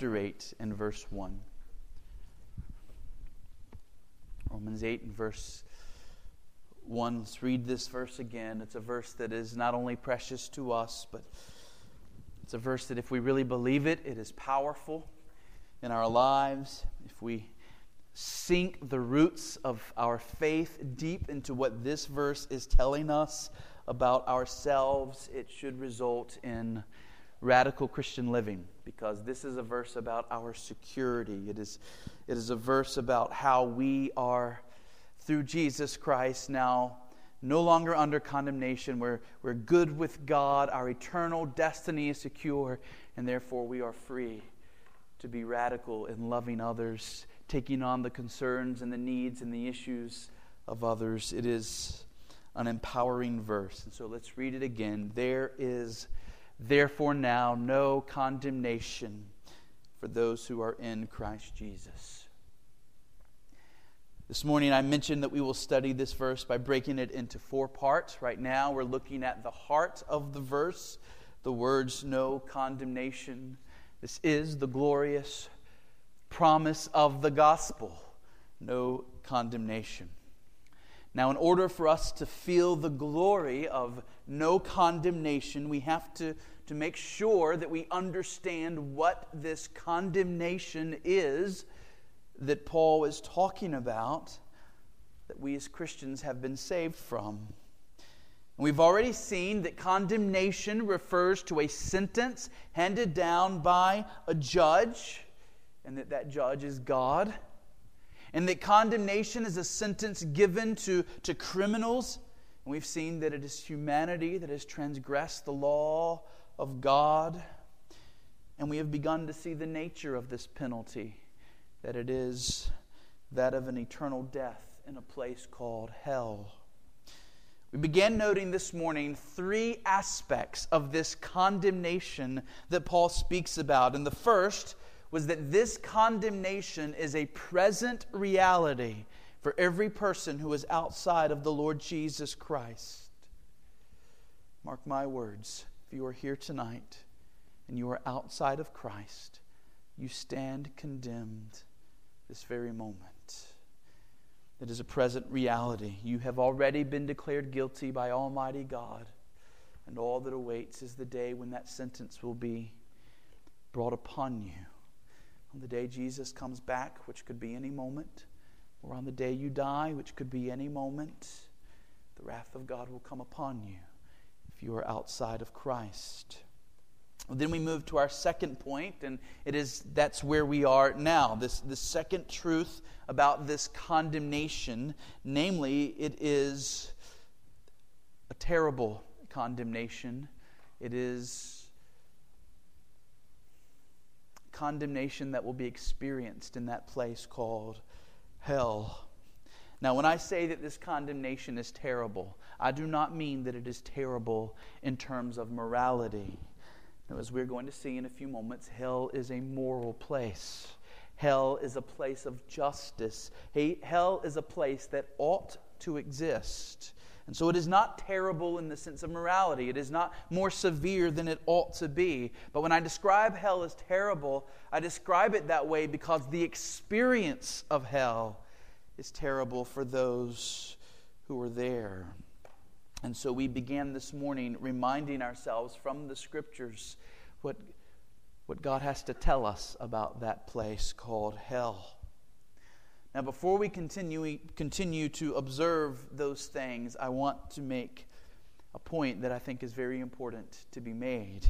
chapter 8 and verse 1. Romans 8 and verse 1. Let's read this verse again. It's a verse that is not only precious to us, but it's a verse that if we really believe it, it is powerful in our lives. If we sink the roots of our faith deep into what this verse is telling us about ourselves, it should result in radical Christian living because this is a verse about our security. It is, it is a verse about how we are, through Jesus Christ, now no longer under condemnation. We're, we're good with God. Our eternal destiny is secure, and therefore we are free to be radical in loving others, taking on the concerns and the needs and the issues of others. It is an empowering verse. And so let's read it again. There is Therefore, now no condemnation for those who are in Christ Jesus. This morning I mentioned that we will study this verse by breaking it into four parts. Right now we're looking at the heart of the verse, the words no condemnation. This is the glorious promise of the gospel no condemnation. Now, in order for us to feel the glory of no condemnation, we have to, to make sure that we understand what this condemnation is that Paul is talking about, that we as Christians have been saved from. We've already seen that condemnation refers to a sentence handed down by a judge, and that that judge is God and that condemnation is a sentence given to, to criminals. And we've seen that it is humanity that has transgressed the law of God. And we have begun to see the nature of this penalty that it is that of an eternal death in a place called hell. We began noting this morning three aspects of this condemnation that Paul speaks about. And the first was that this condemnation is a present reality for every person who is outside of the Lord Jesus Christ. Mark my words, if you are here tonight and you are outside of Christ, you stand condemned this very moment. It is a present reality. You have already been declared guilty by Almighty God, and all that awaits is the day when that sentence will be brought upon you on the day Jesus comes back, which could be any moment, or on the day you die, which could be any moment, the wrath of God will come upon you if you are outside of Christ. then we move to our second point, and it is that's where we are now. This the second truth about this condemnation, namely, it is a terrible condemnation. It is condemnation that will be experienced in that place called hell. Now, when I say that this condemnation is terrible, I do not mean that it is terrible in terms of morality. Now, as we're going to see in a few moments, hell is a moral place. Hell is a place of justice. Hell is a place that ought to exist. And so it is not terrible in the sense of morality. It is not more severe than it ought to be. But when I describe hell as terrible, I describe it that way because the experience of hell is terrible for those who are there. And so we began this morning reminding ourselves from the scriptures what, what God has to tell us about that place called hell. Now, before we continue, continue to observe those things, I want to make a point that I think is very important to be made.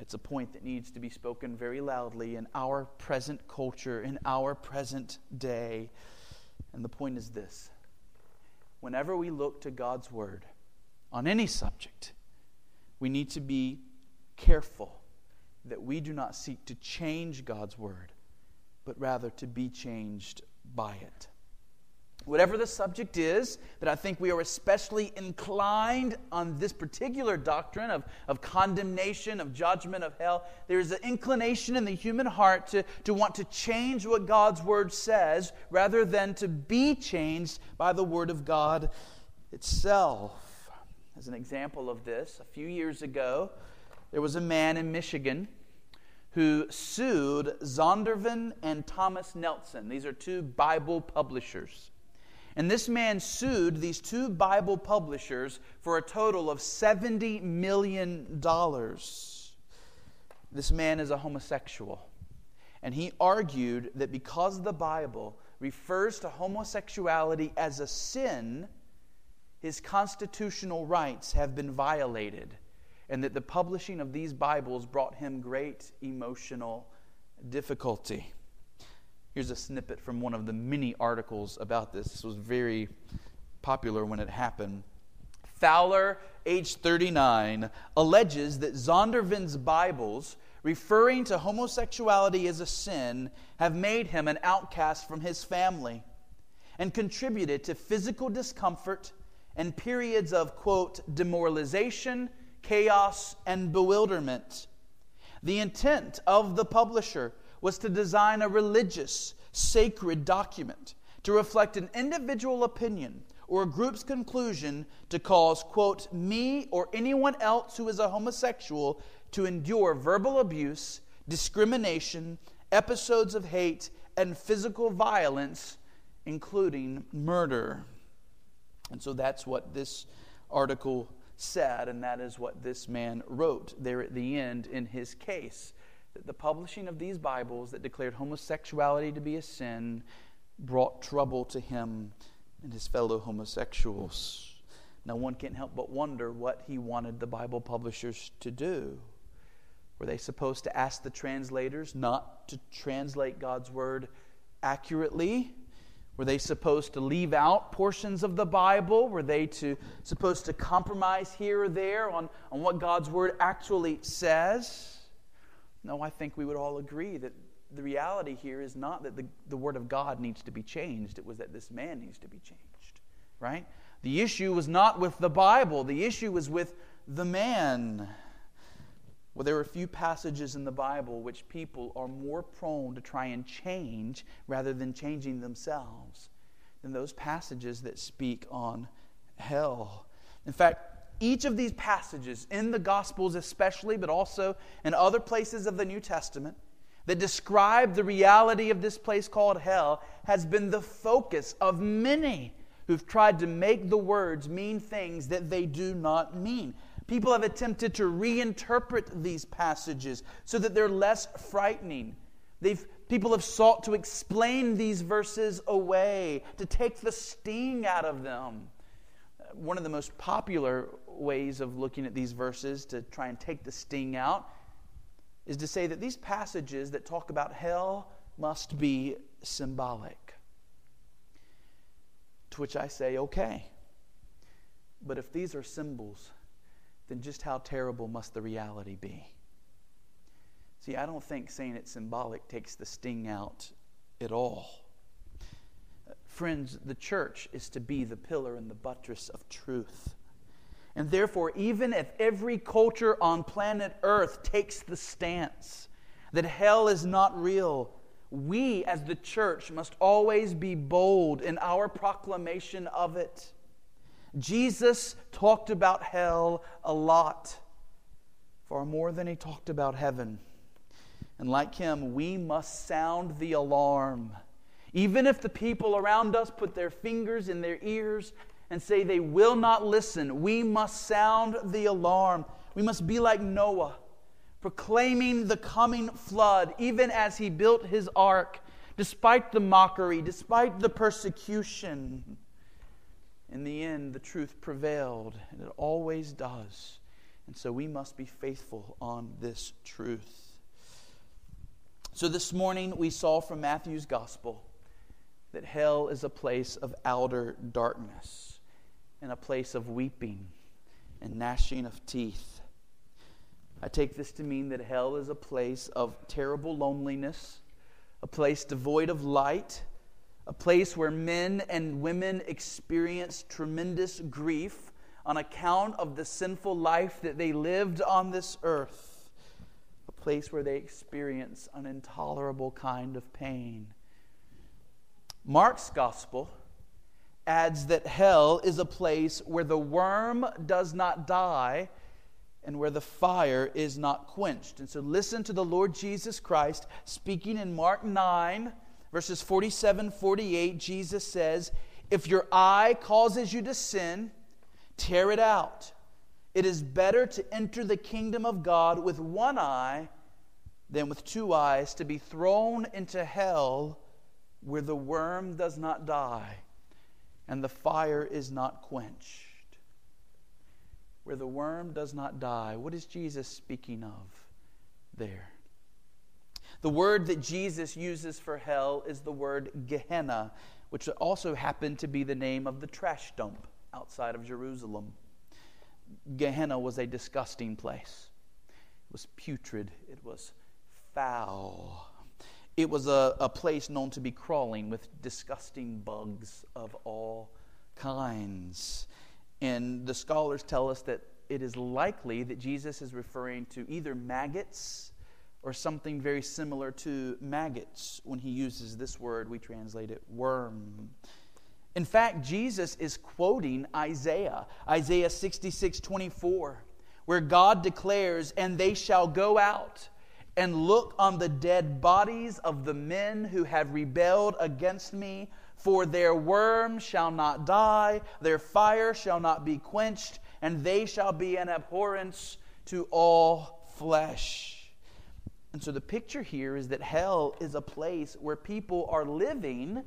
It's a point that needs to be spoken very loudly in our present culture, in our present day. And the point is this whenever we look to God's Word on any subject, we need to be careful that we do not seek to change God's Word, but rather to be changed by it. Whatever the subject is, that I think we are especially inclined on this particular doctrine of, of condemnation, of judgment, of hell, there's an inclination in the human heart to, to want to change what God's Word says rather than to be changed by the Word of God itself. As an example of this, a few years ago, there was a man in Michigan who sued Zondervan and Thomas Nelson. These are two Bible publishers. And this man sued these two Bible publishers for a total of $70 million. This man is a homosexual. And he argued that because the Bible refers to homosexuality as a sin, his constitutional rights have been violated, and that the publishing of these Bibles brought him great emotional difficulty. Here's a snippet from one of the many articles about this. This was very popular when it happened. Fowler, age 39, alleges that Zondervan's Bibles, referring to homosexuality as a sin, have made him an outcast from his family and contributed to physical discomfort and periods of, quote, demoralization, chaos, and bewilderment. The intent of the publisher was to design a religious, sacred document to reflect an individual opinion or a group's conclusion to cause, quote, me or anyone else who is a homosexual to endure verbal abuse, discrimination, episodes of hate, and physical violence, including murder. And so that's what this article said, and that is what this man wrote there at the end in his case that the publishing of these Bibles that declared homosexuality to be a sin brought trouble to him and his fellow homosexuals. Now, one can't help but wonder what he wanted the Bible publishers to do. Were they supposed to ask the translators not to translate God's word accurately? Were they supposed to leave out portions of the Bible? Were they to, supposed to compromise here or there on, on what God's word actually says? No, I think we would all agree that the reality here is not that the, the Word of God needs to be changed, it was that this man needs to be changed, right? The issue was not with the Bible, the issue was with the man. Well, there are a few passages in the Bible which people are more prone to try and change rather than changing themselves than those passages that speak on hell. In fact, each of these passages in the Gospels, especially, but also in other places of the New Testament, that describe the reality of this place called hell, has been the focus of many who've tried to make the words mean things that they do not mean. People have attempted to reinterpret these passages so that they're less frightening. They've, people have sought to explain these verses away, to take the sting out of them one of the most popular ways of looking at these verses to try and take the sting out is to say that these passages that talk about hell must be symbolic. To which I say, okay. But if these are symbols, then just how terrible must the reality be? See, I don't think saying it's symbolic takes the sting out at all. Friends, the church is to be the pillar and the buttress of truth. And therefore, even if every culture on planet Earth takes the stance that hell is not real, we as the church must always be bold in our proclamation of it. Jesus talked about hell a lot, far more than he talked about heaven. And like him, we must sound the alarm even if the people around us put their fingers in their ears and say they will not listen, we must sound the alarm. We must be like Noah, proclaiming the coming flood, even as he built his ark, despite the mockery, despite the persecution. In the end, the truth prevailed, and it always does. And so we must be faithful on this truth. So this morning, we saw from Matthew's gospel that hell is a place of outer darkness and a place of weeping and gnashing of teeth. I take this to mean that hell is a place of terrible loneliness, a place devoid of light, a place where men and women experience tremendous grief on account of the sinful life that they lived on this earth, a place where they experience an intolerable kind of pain. Mark's gospel adds that hell is a place where the worm does not die and where the fire is not quenched. And so listen to the Lord Jesus Christ speaking in Mark 9, verses 47 48. Jesus says, If your eye causes you to sin, tear it out. It is better to enter the kingdom of God with one eye than with two eyes to be thrown into hell where the worm does not die and the fire is not quenched where the worm does not die. What is Jesus speaking of there? The word that Jesus uses for hell is the word Gehenna, which also happened to be the name of the trash dump outside of Jerusalem. Gehenna was a disgusting place. It was putrid, it was foul. It was a, a place known to be crawling with disgusting bugs of all kinds. And the scholars tell us that it is likely that Jesus is referring to either maggots or something very similar to maggots when he uses this word. We translate it worm. In fact, Jesus is quoting Isaiah, Isaiah 66 24, where God declares, And they shall go out and look on the dead bodies of the men who have rebelled against me for their worm shall not die, their fire shall not be quenched, and they shall be an abhorrence to all flesh. And so the picture here is that hell is a place where people are living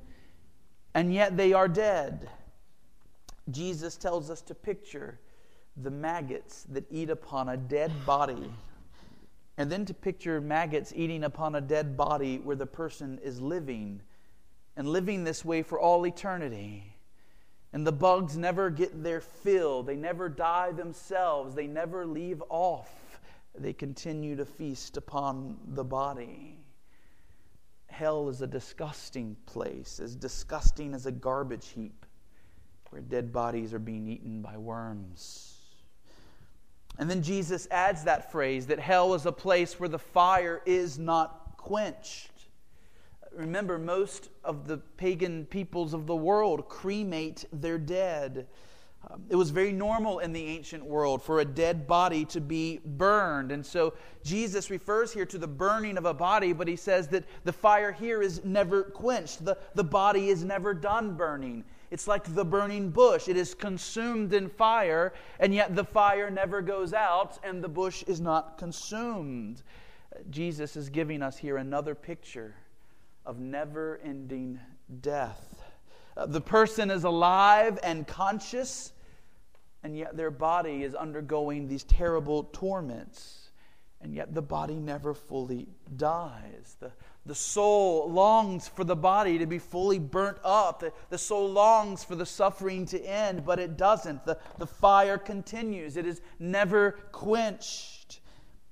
and yet they are dead. Jesus tells us to picture the maggots that eat upon a dead body, and then to picture maggots eating upon a dead body where the person is living and living this way for all eternity. And the bugs never get their fill, they never die themselves, they never leave off. They continue to feast upon the body. Hell is a disgusting place, as disgusting as a garbage heap where dead bodies are being eaten by worms. And then Jesus adds that phrase that hell is a place where the fire is not quenched. Remember, most of the pagan peoples of the world cremate their dead. It was very normal in the ancient world for a dead body to be burned. And so Jesus refers here to the burning of a body, but he says that the fire here is never quenched. The, the body is never done burning. It's like the burning bush. It is consumed in fire, and yet the fire never goes out, and the bush is not consumed. Jesus is giving us here another picture of never ending death. The person is alive and conscious, and yet their body is undergoing these terrible torments, and yet the body never fully dies. The, the soul longs for the body to be fully burnt up. The, the soul longs for the suffering to end, but it doesn't. The, the fire continues, it is never quenched.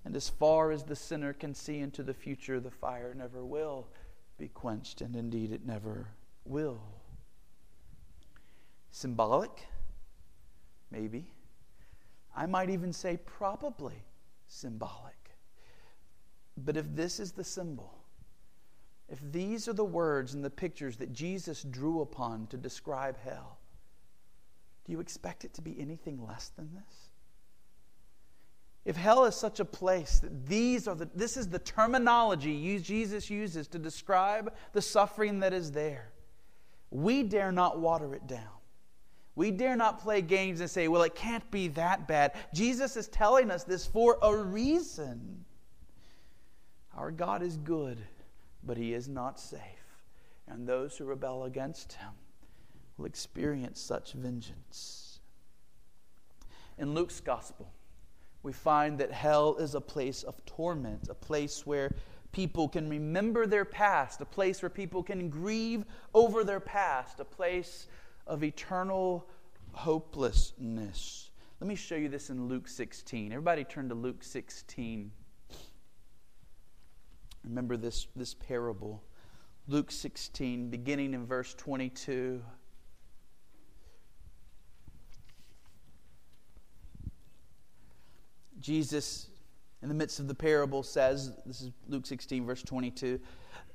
And as far as the sinner can see into the future, the fire never will be quenched, and indeed it never will. Symbolic? Maybe. I might even say probably symbolic. But if this is the symbol, if these are the words and the pictures that Jesus drew upon to describe hell, do you expect it to be anything less than this? If hell is such a place that these are the, this is the terminology Jesus uses to describe the suffering that is there, we dare not water it down. We dare not play games and say, well, it can't be that bad. Jesus is telling us this for a reason. Our God is good, but he is not safe. And those who rebel against him will experience such vengeance. In Luke's gospel, we find that hell is a place of torment, a place where people can remember their past, a place where people can grieve over their past, a place of eternal hopelessness. Let me show you this in Luke 16. Everybody turn to Luke 16. Remember this, this parable. Luke 16, beginning in verse 22. Jesus, in the midst of the parable, says this is Luke 16, verse 22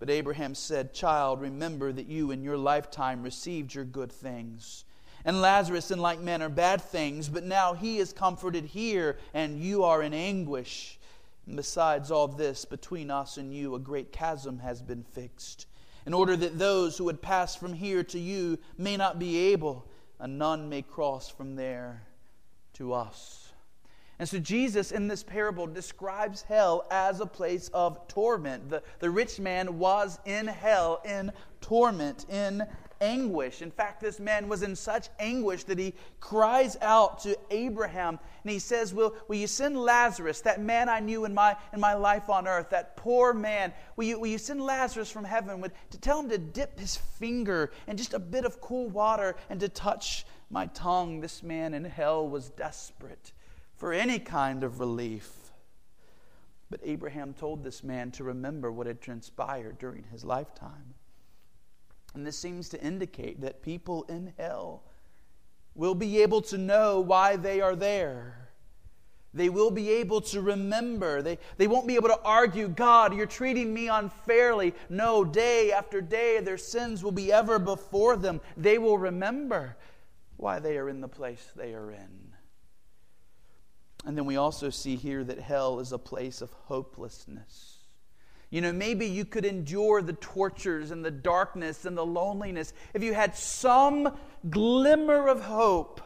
But Abraham said, Child, remember that you in your lifetime received your good things and Lazarus in like manner bad things, but now he is comforted here, and you are in anguish. And besides all this, between us and you, a great chasm has been fixed, in order that those who would pass from here to you may not be able, and none may cross from there to us. And so, Jesus in this parable describes hell as a place of torment. The, the rich man was in hell, in torment, in anguish. In fact, this man was in such anguish that he cries out to Abraham and he says, Will, will you send Lazarus, that man I knew in my, in my life on earth, that poor man? Will you, will you send Lazarus from heaven to tell him to dip his finger in just a bit of cool water and to touch my tongue? This man in hell was desperate for any kind of relief. But Abraham told this man to remember what had transpired during his lifetime. And this seems to indicate that people in hell will be able to know why they are there. They will be able to remember. They, they won't be able to argue, God, you're treating me unfairly. No, day after day, their sins will be ever before them. They will remember why they are in the place they are in. And then we also see here that hell is a place of hopelessness. You know, maybe you could endure the tortures and the darkness and the loneliness if you had some glimmer of hope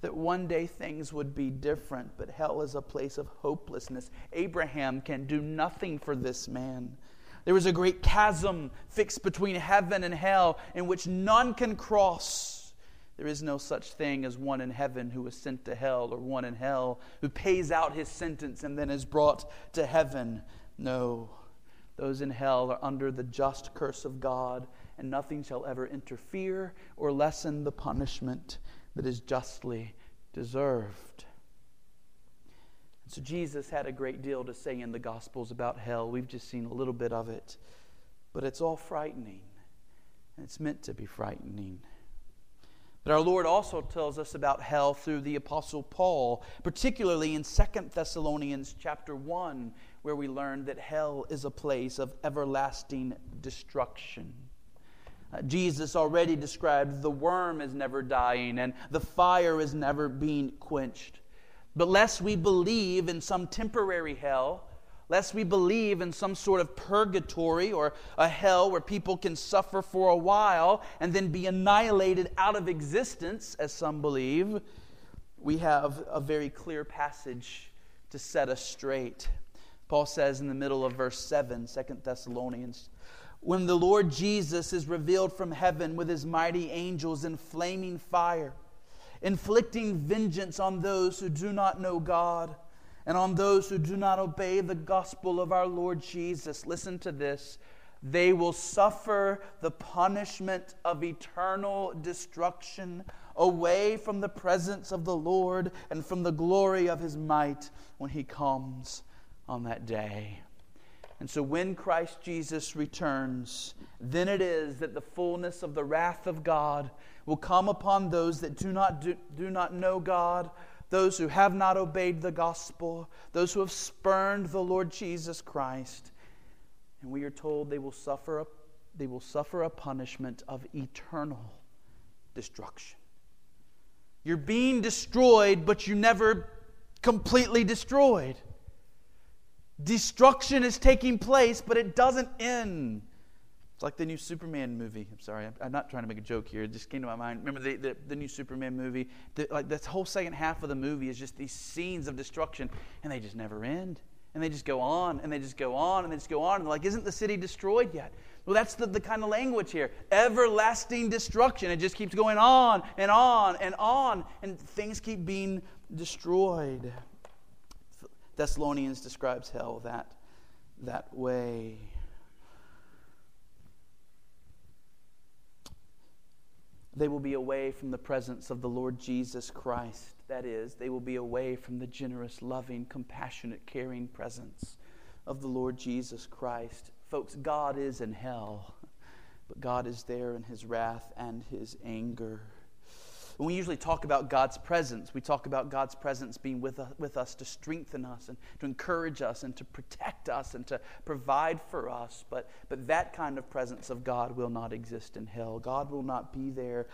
that one day things would be different. But hell is a place of hopelessness. Abraham can do nothing for this man. There was a great chasm fixed between heaven and hell in which none can cross. There is no such thing as one in heaven who is sent to hell or one in hell who pays out his sentence and then is brought to heaven. No. Those in hell are under the just curse of God, and nothing shall ever interfere or lessen the punishment that is justly deserved. And so Jesus had a great deal to say in the Gospels about hell. We've just seen a little bit of it, but it's all frightening, and it's meant to be frightening. But our Lord also tells us about hell through the apostle Paul, particularly in Second Thessalonians chapter 1, where we learn that hell is a place of everlasting destruction. Uh, Jesus already described the worm is never dying and the fire is never being quenched. But lest we believe in some temporary hell, lest we believe in some sort of purgatory or a hell where people can suffer for a while and then be annihilated out of existence, as some believe, we have a very clear passage to set us straight. Paul says in the middle of verse 7, 2 Thessalonians, when the Lord Jesus is revealed from heaven with his mighty angels in flaming fire, inflicting vengeance on those who do not know God and on those who do not obey the gospel of our Lord Jesus. Listen to this. They will suffer the punishment of eternal destruction away from the presence of the Lord and from the glory of his might when he comes on that day. And so when Christ Jesus returns, then it is that the fullness of the wrath of God will come upon those that do not, do, do not know God, those who have not obeyed the gospel, those who have spurned the Lord Jesus Christ. And we are told they will suffer a, they will suffer a punishment of eternal destruction. You're being destroyed, but you never completely destroyed. Destruction is taking place, but it doesn't end. Like the new Superman movie. I'm sorry, I'm, I'm not trying to make a joke here. It just came to my mind. Remember the, the, the new Superman movie? The, like this whole second half of the movie is just these scenes of destruction, and they just never end. And they just go on, and they just go on, and they just go on. And like, isn't the city destroyed yet? Well, that's the, the kind of language here. Everlasting destruction. It just keeps going on and on and on, and things keep being destroyed. Thessalonians describes hell that, that way. They will be away from the presence of the Lord Jesus Christ. That is, they will be away from the generous, loving, compassionate, caring presence of the Lord Jesus Christ. Folks, God is in hell, but God is there in his wrath and his anger. When we usually talk about God's presence, we talk about God's presence being with us, with us to strengthen us and to encourage us and to protect us and to provide for us. But, but that kind of presence of God will not exist in hell. God will not be there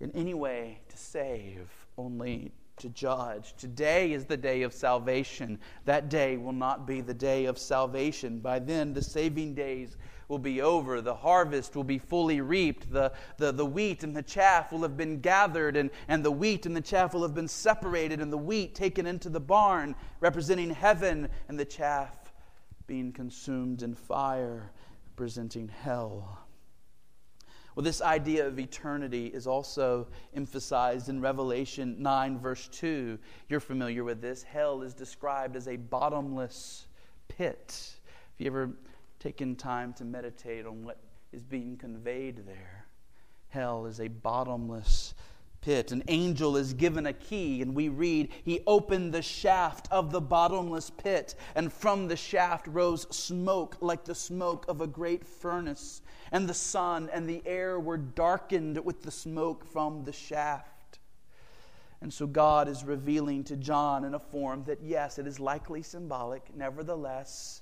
in any way to save, only to judge. Today is the day of salvation. That day will not be the day of salvation. By then, the saving days will be over. The harvest will be fully reaped. The, the, the wheat and the chaff will have been gathered, and, and the wheat and the chaff will have been separated, and the wheat taken into the barn, representing heaven, and the chaff being consumed in fire, representing hell. Well, this idea of eternity is also emphasized in Revelation 9, verse 2. You're familiar with this. Hell is described as a bottomless pit. If you ever taken time to meditate on what is being conveyed there, hell is a bottomless pit. An angel is given a key, and we read, He opened the shaft of the bottomless pit, and from the shaft rose smoke like the smoke of a great furnace and the sun and the air were darkened with the smoke from the shaft. And so God is revealing to John in a form that, yes, it is likely symbolic. Nevertheless,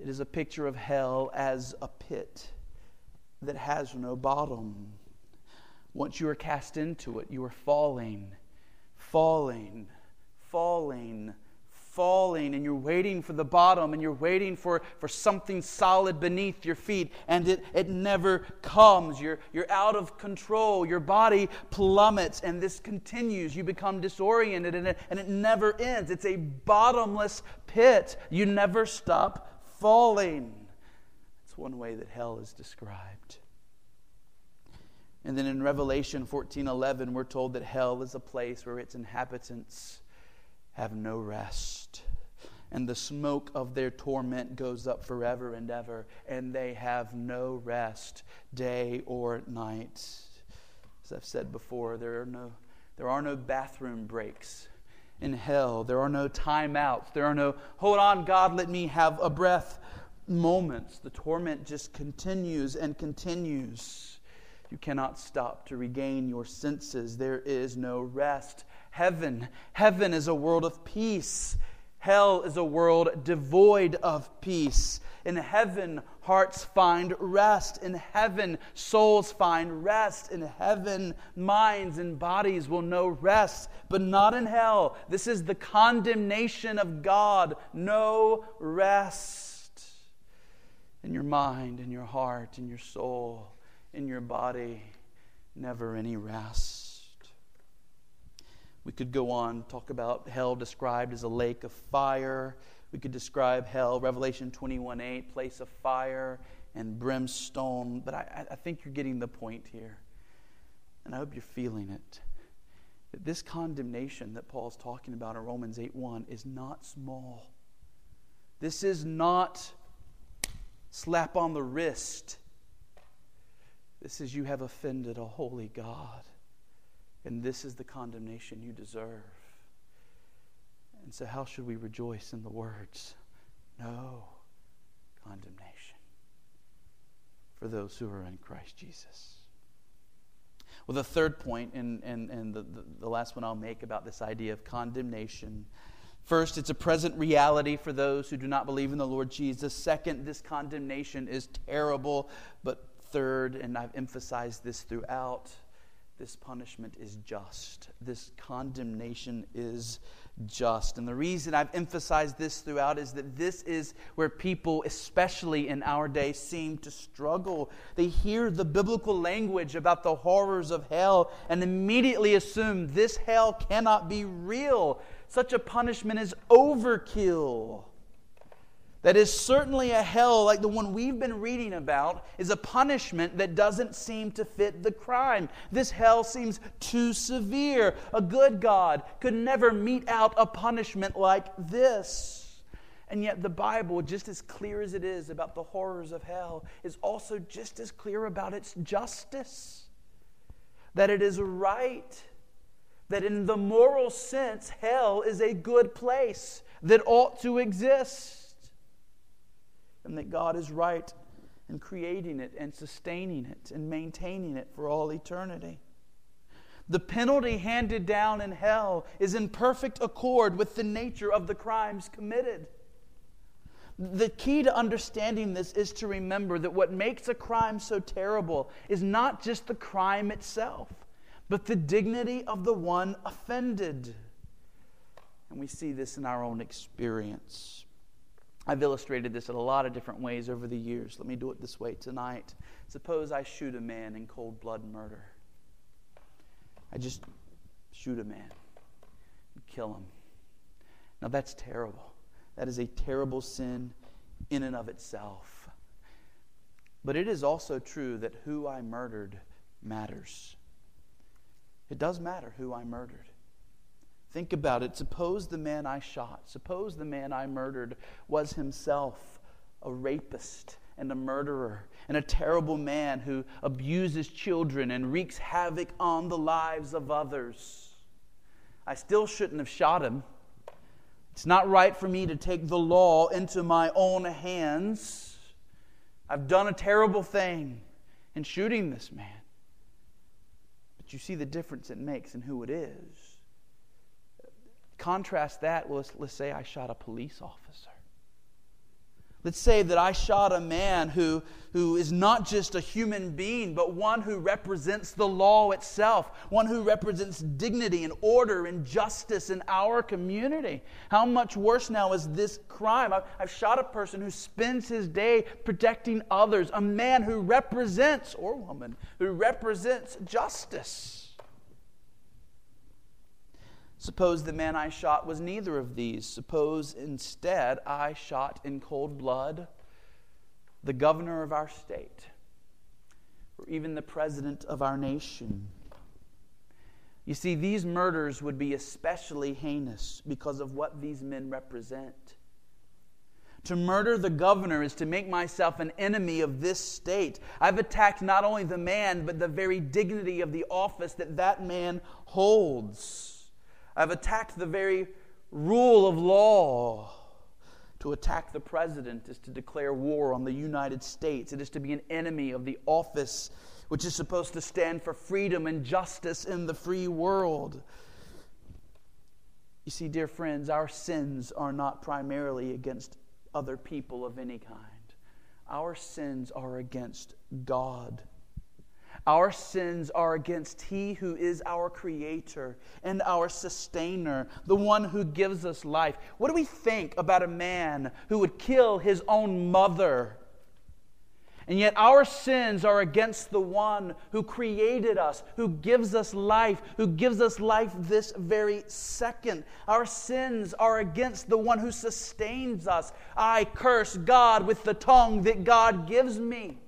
it is a picture of hell as a pit that has no bottom. Once you are cast into it, you are falling, falling, falling falling and you're waiting for the bottom and you're waiting for, for something solid beneath your feet and it, it never comes. You're, you're out of control. Your body plummets and this continues. You become disoriented and it, and it never ends. It's a bottomless pit. You never stop falling. It's one way that hell is described. And then in Revelation 14:11 we're told that hell is a place where its inhabitants have no rest. And the smoke of their torment goes up forever and ever, and they have no rest day or night. As I've said before, there are no, there are no bathroom breaks in hell. There are no timeouts. There are no, hold on, God, let me have a breath moments. The torment just continues and continues. You cannot stop to regain your senses. There is no rest heaven. Heaven is a world of peace. Hell is a world devoid of peace. In heaven, hearts find rest. In heaven, souls find rest. In heaven, minds and bodies will know rest, but not in hell. This is the condemnation of God. No rest. In your mind, in your heart, in your soul, in your body, never any rest. We could go on, talk about hell described as a lake of fire. We could describe hell, Revelation 21 8, place of fire and brimstone. But I, I think you're getting the point here. And I hope you're feeling it. That this condemnation that Paul's talking about in Romans 8 1 is not small. This is not slap on the wrist. This is you have offended a holy God. And this is the condemnation you deserve. And so, how should we rejoice in the words? No condemnation for those who are in Christ Jesus. Well, the third point, and, and, and the, the, the last one I'll make about this idea of condemnation. First, it's a present reality for those who do not believe in the Lord Jesus. Second, this condemnation is terrible. But third, and I've emphasized this throughout, this punishment is just. This condemnation is just. And the reason I've emphasized this throughout is that this is where people, especially in our day, seem to struggle. They hear the biblical language about the horrors of hell and immediately assume this hell cannot be real. Such a punishment is overkill that is certainly a hell like the one we've been reading about is a punishment that doesn't seem to fit the crime. This hell seems too severe. A good God could never mete out a punishment like this. And yet, the Bible, just as clear as it is about the horrors of hell, is also just as clear about its justice. that it is right, that in the moral sense, hell is a good place that ought to exist, and that God is right in creating it and sustaining it and maintaining it for all eternity. The penalty handed down in hell is in perfect accord with the nature of the crimes committed. The key to understanding this is to remember that what makes a crime so terrible is not just the crime itself, but the dignity of the one offended. And we see this in our own experience. I've illustrated this in a lot of different ways over the years. Let me do it this way tonight. Suppose I shoot a man in cold blood murder. I just shoot a man and kill him. Now that's terrible. That is a terrible sin in and of itself. But it is also true that who I murdered matters. It does matter who I murdered. Think about it. Suppose the man I shot, suppose the man I murdered was himself a rapist and a murderer and a terrible man who abuses children and wreaks havoc on the lives of others. I still shouldn't have shot him. It's not right for me to take the law into my own hands. I've done a terrible thing in shooting this man. But you see the difference it makes in who it is. Contrast that, let's, let's say I shot a police officer. Let's say that I shot a man who, who is not just a human being, but one who represents the law itself, one who represents dignity and order and justice in our community. How much worse now is this crime? I've, I've shot a person who spends his day protecting others, a man who represents, or woman, who represents justice. Suppose the man I shot was neither of these. Suppose instead I shot in cold blood the governor of our state or even the president of our nation. You see, these murders would be especially heinous because of what these men represent. To murder the governor is to make myself an enemy of this state. I've attacked not only the man, but the very dignity of the office that that man holds. I've attacked the very rule of law. To attack the president is to declare war on the United States. It is to be an enemy of the office which is supposed to stand for freedom and justice in the free world. You see, dear friends, our sins are not primarily against other people of any kind, our sins are against God. Our sins are against He who is our Creator and our Sustainer, the one who gives us life. What do we think about a man who would kill his own mother? And yet, our sins are against the one who created us, who gives us life, who gives us life this very second. Our sins are against the one who sustains us. I curse God with the tongue that God gives me.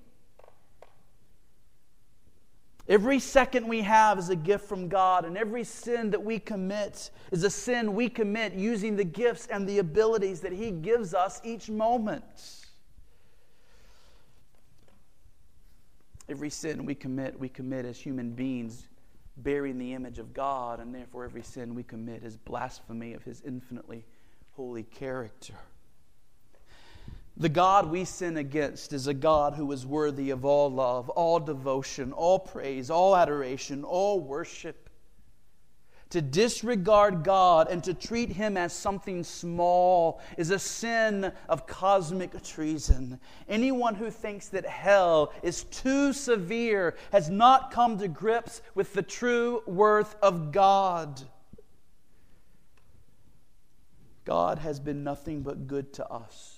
Every second we have is a gift from God, and every sin that we commit is a sin we commit using the gifts and the abilities that He gives us each moment. Every sin we commit, we commit as human beings, bearing the image of God, and therefore every sin we commit is blasphemy of His infinitely holy character. The God we sin against is a God who is worthy of all love, all devotion, all praise, all adoration, all worship. To disregard God and to treat Him as something small is a sin of cosmic treason. Anyone who thinks that hell is too severe has not come to grips with the true worth of God. God has been nothing but good to us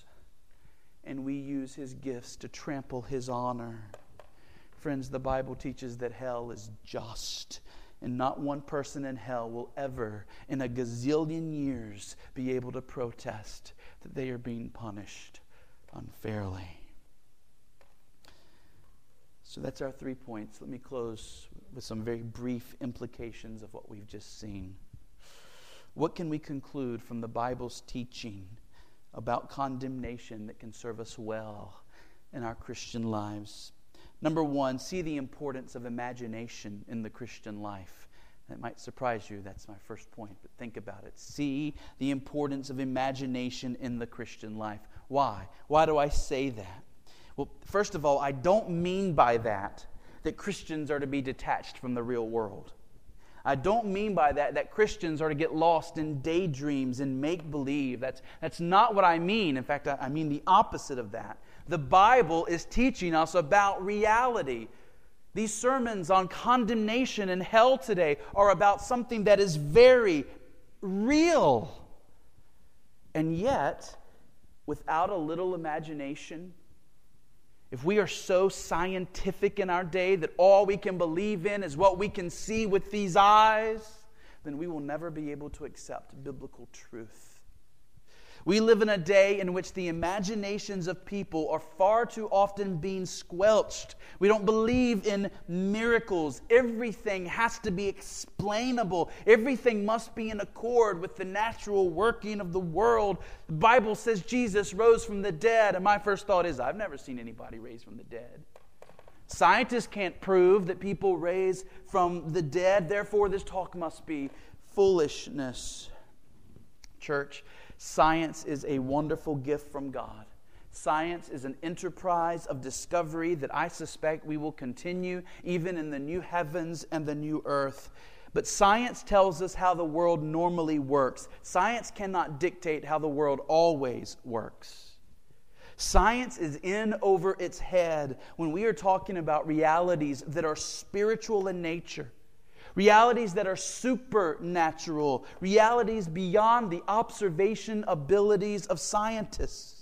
and we use his gifts to trample his honor. Friends, the Bible teaches that hell is just, and not one person in hell will ever, in a gazillion years, be able to protest that they are being punished unfairly. So that's our three points. Let me close with some very brief implications of what we've just seen. What can we conclude from the Bible's teaching about condemnation that can serve us well in our Christian lives. Number one, see the importance of imagination in the Christian life. That might surprise you. That's my first point, but think about it. See the importance of imagination in the Christian life. Why? Why do I say that? Well, first of all, I don't mean by that that Christians are to be detached from the real world. I don't mean by that that Christians are to get lost in daydreams and make believe. That's, that's not what I mean. In fact, I, I mean the opposite of that. The Bible is teaching us about reality. These sermons on condemnation and hell today are about something that is very real. And yet, without a little imagination, if we are so scientific in our day that all we can believe in is what we can see with these eyes, then we will never be able to accept biblical truth. We live in a day in which the imaginations of people are far too often being squelched. We don't believe in miracles. Everything has to be explainable, everything must be in accord with the natural working of the world. The Bible says Jesus rose from the dead, and my first thought is I've never seen anybody raised from the dead. Scientists can't prove that people raise from the dead, therefore, this talk must be foolishness. Church, Science is a wonderful gift from God. Science is an enterprise of discovery that I suspect we will continue even in the new heavens and the new earth. But science tells us how the world normally works. Science cannot dictate how the world always works. Science is in over its head when we are talking about realities that are spiritual in nature realities that are supernatural, realities beyond the observation abilities of scientists.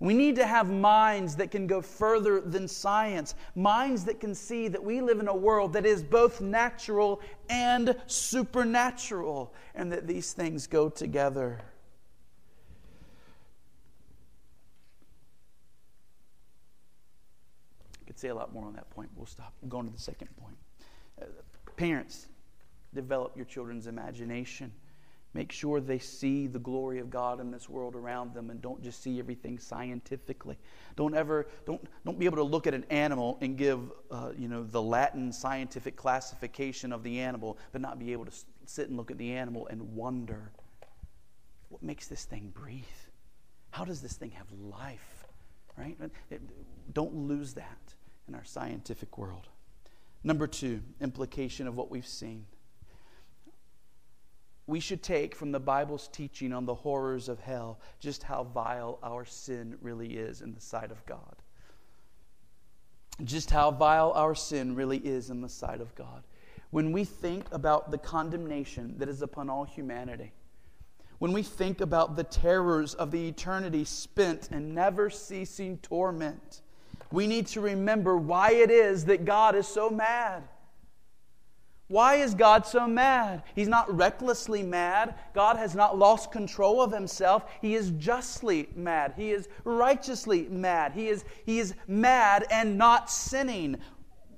We need to have minds that can go further than science, minds that can see that we live in a world that is both natural and supernatural, and that these things go together. I could say a lot more on that point. We'll stop. We'll go on to the second point. Uh, Parents, develop your children's imagination. Make sure they see the glory of God in this world around them and don't just see everything scientifically. Don't ever, don't, don't be able to look at an animal and give, uh, you know, the Latin scientific classification of the animal, but not be able to sit and look at the animal and wonder what makes this thing breathe? How does this thing have life? Right? Don't lose that in our scientific world. Number two, implication of what we've seen. We should take from the Bible's teaching on the horrors of hell just how vile our sin really is in the sight of God. Just how vile our sin really is in the sight of God. When we think about the condemnation that is upon all humanity, when we think about the terrors of the eternity spent in never ceasing torment, we need to remember why it is that God is so mad. Why is God so mad? He's not recklessly mad. God has not lost control of himself. He is justly mad. He is righteously mad. He is, he is mad and not sinning.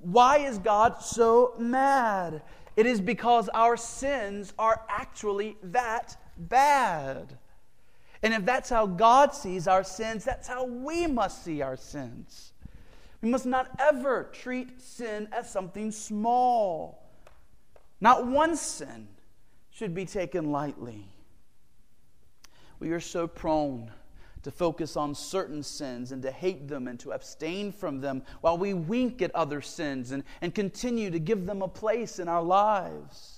Why is God so mad? It is because our sins are actually that bad. And if that's how God sees our sins, that's how we must see our sins. We must not ever treat sin as something small. Not one sin should be taken lightly. We are so prone to focus on certain sins and to hate them and to abstain from them while we wink at other sins and, and continue to give them a place in our lives.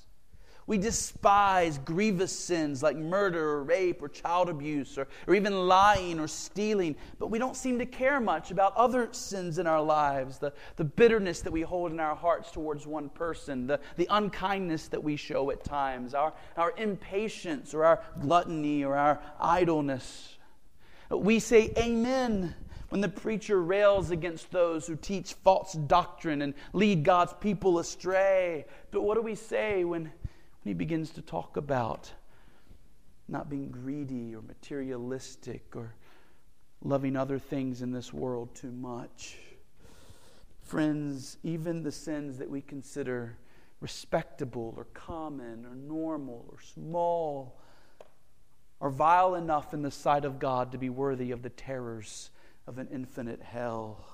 We despise grievous sins like murder or rape or child abuse or, or even lying or stealing, but we don't seem to care much about other sins in our lives the, the bitterness that we hold in our hearts towards one person, the, the unkindness that we show at times, our, our impatience or our gluttony or our idleness. We say amen when the preacher rails against those who teach false doctrine and lead God's people astray. But what do we say when he begins to talk about not being greedy or materialistic or loving other things in this world too much. Friends, even the sins that we consider respectable or common or normal or small are vile enough in the sight of God to be worthy of the terrors of an infinite hell.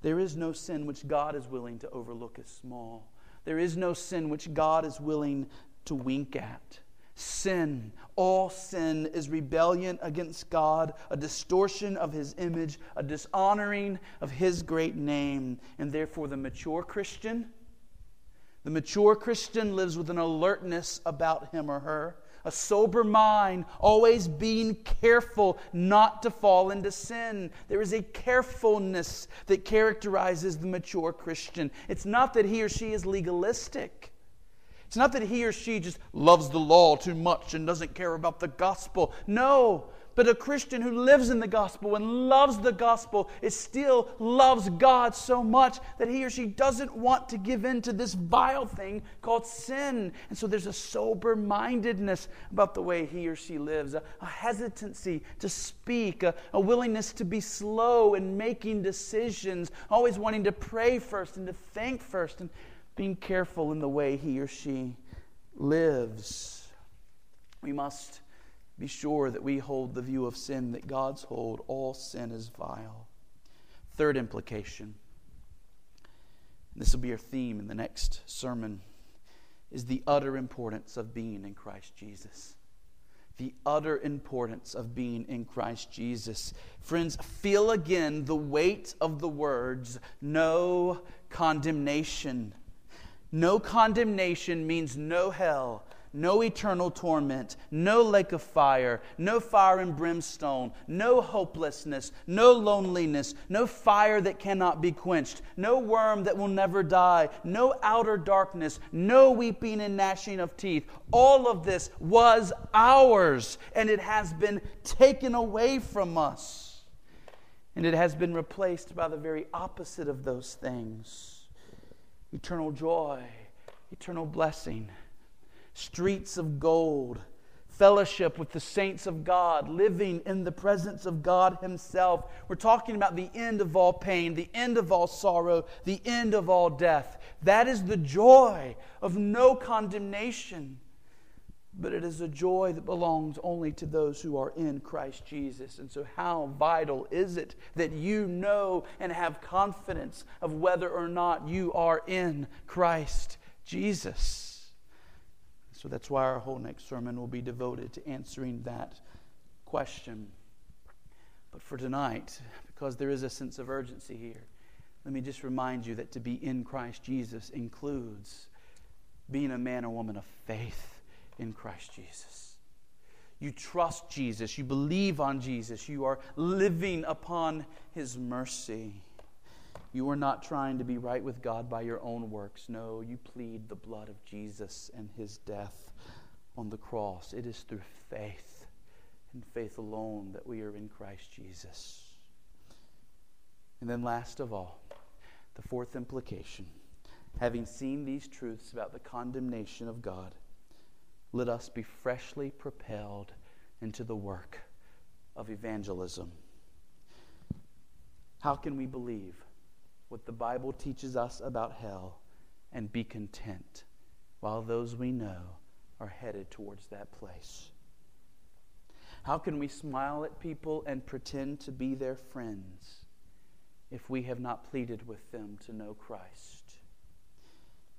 There is no sin which God is willing to overlook as small. There is no sin which God is willing to wink at. Sin, all sin, is rebellion against God, a distortion of His image, a dishonoring of His great name. And therefore, the mature Christian, the mature Christian lives with an alertness about him or her a sober mind, always being careful not to fall into sin. There is a carefulness that characterizes the mature Christian. It's not that he or she is legalistic. It's not that he or she just loves the law too much and doesn't care about the gospel. No, but a Christian who lives in the gospel and loves the gospel is still loves God so much that he or she doesn't want to give in to this vile thing called sin. And so there's a sober mindedness about the way he or she lives, a, a hesitancy to speak, a, a willingness to be slow in making decisions, always wanting to pray first and to think first, and being careful in the way he or she lives. We must be sure that we hold the view of sin that God's hold. All sin is vile. Third implication, this will be our theme in the next sermon, is the utter importance of being in Christ Jesus. The utter importance of being in Christ Jesus. Friends, feel again the weight of the words no condemnation. No condemnation means no hell, no eternal torment, no lake of fire, no fire and brimstone, no hopelessness, no loneliness, no fire that cannot be quenched, no worm that will never die, no outer darkness, no weeping and gnashing of teeth. All of this was ours, and it has been taken away from us. And it has been replaced by the very opposite of those things eternal joy, eternal blessing streets of gold, fellowship with the saints of God, living in the presence of God Himself. We're talking about the end of all pain, the end of all sorrow, the end of all death. That is the joy of no condemnation. But it is a joy that belongs only to those who are in Christ Jesus. And so, how vital is it that you know and have confidence of whether or not you are in Christ Jesus? So that's why our whole next sermon will be devoted to answering that question. But for tonight, because there is a sense of urgency here, let me just remind you that to be in Christ Jesus includes being a man or woman of faith in Christ Jesus. You trust Jesus, you believe on Jesus, you are living upon his mercy. You are not trying to be right with God by your own works. No, you plead the blood of Jesus and his death on the cross. It is through faith and faith alone that we are in Christ Jesus. And then, last of all, the fourth implication having seen these truths about the condemnation of God, let us be freshly propelled into the work of evangelism. How can we believe? What the Bible teaches us about hell and be content while those we know are headed towards that place? How can we smile at people and pretend to be their friends if we have not pleaded with them to know Christ?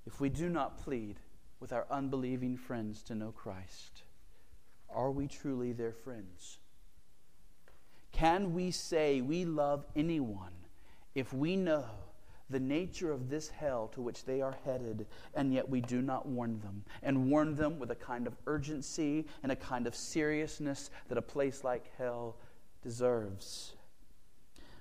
If we do not plead with our unbelieving friends to know Christ, are we truly their friends? Can we say we love anyone if we know the nature of this hell to which they are headed, and yet we do not warn them, and warn them with a kind of urgency and a kind of seriousness that a place like hell deserves.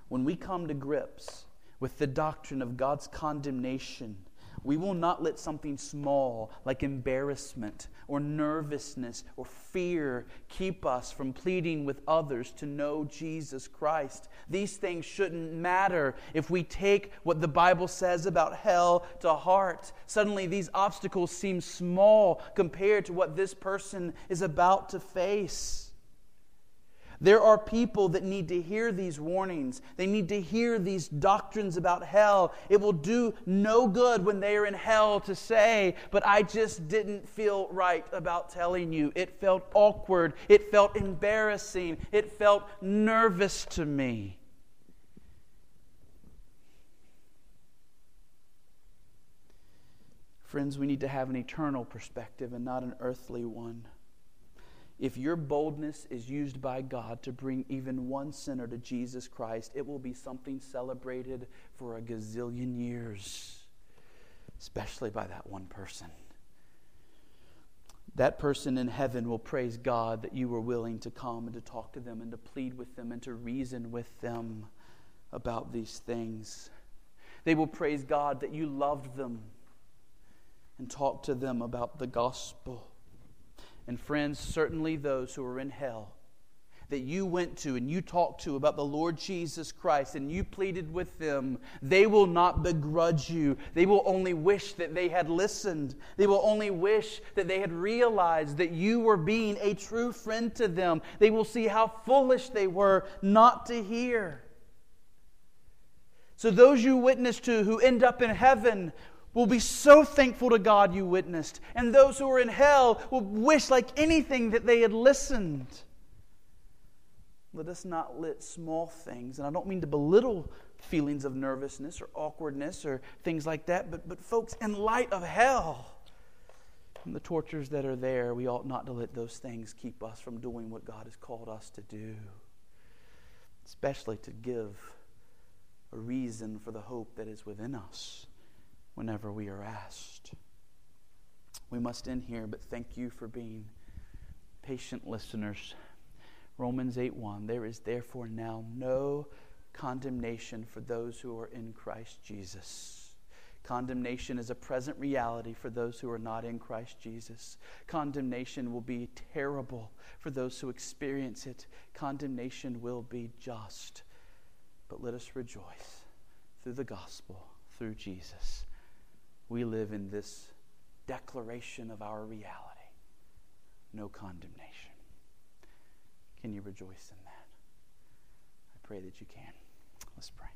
When we come to grips with the doctrine of God's condemnation, we will not let something small like embarrassment or nervousness or fear keep us from pleading with others to know Jesus Christ. These things shouldn't matter if we take what the Bible says about hell to heart. Suddenly, these obstacles seem small compared to what this person is about to face. There are people that need to hear these warnings. They need to hear these doctrines about hell. It will do no good when they are in hell to say, but I just didn't feel right about telling you. It felt awkward. It felt embarrassing. It felt nervous to me. Friends, we need to have an eternal perspective and not an earthly one. If your boldness is used by God to bring even one sinner to Jesus Christ, it will be something celebrated for a gazillion years, especially by that one person. That person in heaven will praise God that you were willing to come and to talk to them and to plead with them and to reason with them about these things. They will praise God that you loved them and talked to them about the gospel. And friends, certainly those who are in hell that you went to and you talked to about the Lord Jesus Christ and you pleaded with them, they will not begrudge you. They will only wish that they had listened. They will only wish that they had realized that you were being a true friend to them. They will see how foolish they were not to hear. So, those you witness to who end up in heaven will be so thankful to God you witnessed. And those who are in hell will wish like anything that they had listened. Let us not let small things, and I don't mean to belittle feelings of nervousness or awkwardness or things like that, but, but folks, in light of hell and the tortures that are there, we ought not to let those things keep us from doing what God has called us to do, especially to give a reason for the hope that is within us whenever we are asked. We must end here, but thank you for being patient listeners. Romans 8 1 There is therefore now no condemnation for those who are in Christ Jesus. Condemnation is a present reality for those who are not in Christ Jesus. Condemnation will be terrible for those who experience it. Condemnation will be just. But let us rejoice through the gospel, through Jesus we live in this declaration of our reality no condemnation. Can you rejoice in that? I pray that you can. Let's pray.